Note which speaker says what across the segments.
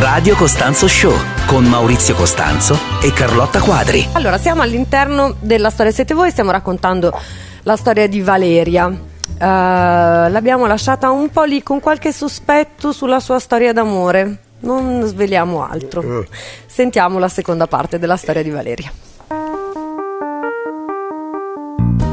Speaker 1: Radio Costanzo Show con Maurizio Costanzo e Carlotta Quadri.
Speaker 2: Allora, siamo all'interno della storia Siete voi, stiamo raccontando la storia di Valeria. Uh, l'abbiamo lasciata un po' lì con qualche sospetto sulla sua storia d'amore. Non sveliamo altro. Sentiamo la seconda parte della storia di Valeria.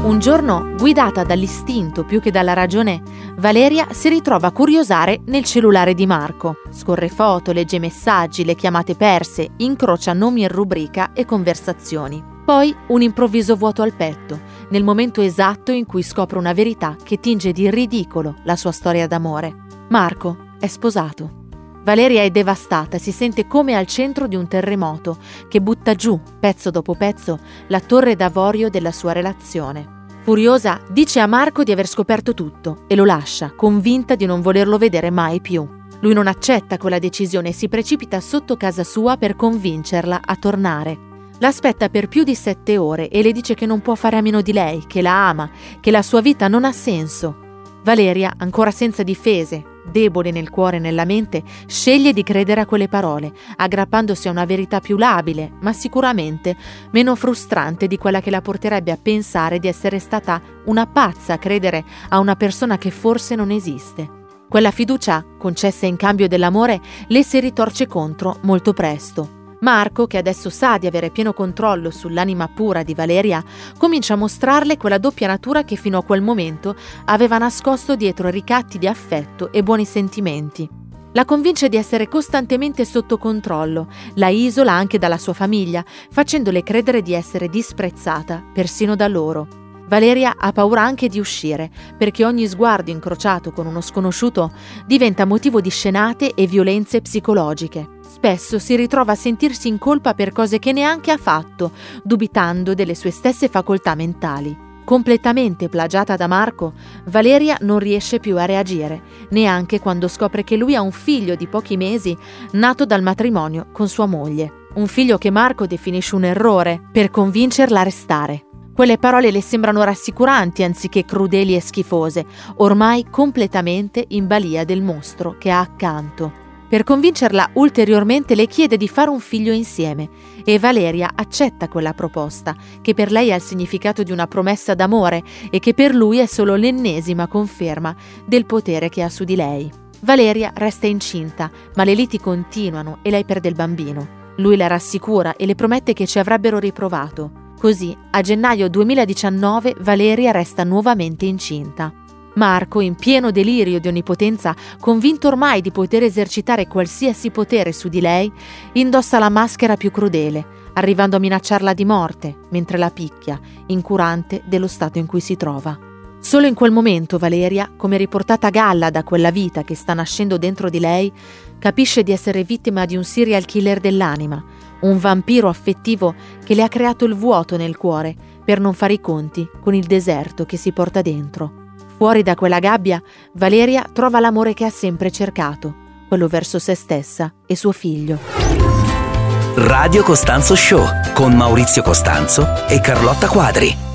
Speaker 3: Un giorno, guidata dall'istinto più che dalla ragione, Valeria si ritrova a curiosare nel cellulare di Marco. Scorre foto, legge messaggi, le chiamate perse, incrocia nomi in rubrica e conversazioni. Poi un improvviso vuoto al petto, nel momento esatto in cui scopre una verità che tinge di ridicolo la sua storia d'amore. Marco è sposato. Valeria è devastata, si sente come al centro di un terremoto che butta giù, pezzo dopo pezzo, la torre d'avorio della sua relazione. Furiosa, dice a Marco di aver scoperto tutto e lo lascia, convinta di non volerlo vedere mai più. Lui non accetta quella decisione e si precipita sotto casa sua per convincerla a tornare. L'aspetta per più di sette ore e le dice che non può fare a meno di lei, che la ama, che la sua vita non ha senso. Valeria, ancora senza difese, debole nel cuore e nella mente, sceglie di credere a quelle parole, aggrappandosi a una verità più labile, ma sicuramente meno frustrante di quella che la porterebbe a pensare di essere stata una pazza a credere a una persona che forse non esiste. Quella fiducia, concessa in cambio dell'amore, le si ritorce contro molto presto. Marco, che adesso sa di avere pieno controllo sull'anima pura di Valeria, comincia a mostrarle quella doppia natura che fino a quel momento aveva nascosto dietro ricatti di affetto e buoni sentimenti. La convince di essere costantemente sotto controllo, la isola anche dalla sua famiglia, facendole credere di essere disprezzata persino da loro. Valeria ha paura anche di uscire, perché ogni sguardo incrociato con uno sconosciuto diventa motivo di scenate e violenze psicologiche. Spesso si ritrova a sentirsi in colpa per cose che neanche ha fatto, dubitando delle sue stesse facoltà mentali. Completamente plagiata da Marco, Valeria non riesce più a reagire, neanche quando scopre che lui ha un figlio di pochi mesi nato dal matrimonio con sua moglie. Un figlio che Marco definisce un errore per convincerla a restare. Quelle parole le sembrano rassicuranti anziché crudeli e schifose, ormai completamente in balia del mostro che ha accanto. Per convincerla ulteriormente le chiede di fare un figlio insieme e Valeria accetta quella proposta, che per lei ha il significato di una promessa d'amore e che per lui è solo l'ennesima conferma del potere che ha su di lei. Valeria resta incinta, ma le liti continuano e lei perde il bambino. Lui la rassicura e le promette che ci avrebbero riprovato. Così, a gennaio 2019, Valeria resta nuovamente incinta. Marco, in pieno delirio di onnipotenza, convinto ormai di poter esercitare qualsiasi potere su di lei, indossa la maschera più crudele, arrivando a minacciarla di morte, mentre la picchia, incurante dello stato in cui si trova. Solo in quel momento Valeria, come riportata a galla da quella vita che sta nascendo dentro di lei, capisce di essere vittima di un serial killer dell'anima, un vampiro affettivo che le ha creato il vuoto nel cuore per non fare i conti con il deserto che si porta dentro. Fuori da quella gabbia, Valeria trova l'amore che ha sempre cercato, quello verso se stessa e suo figlio.
Speaker 1: Radio Costanzo Show con Maurizio Costanzo e Carlotta Quadri.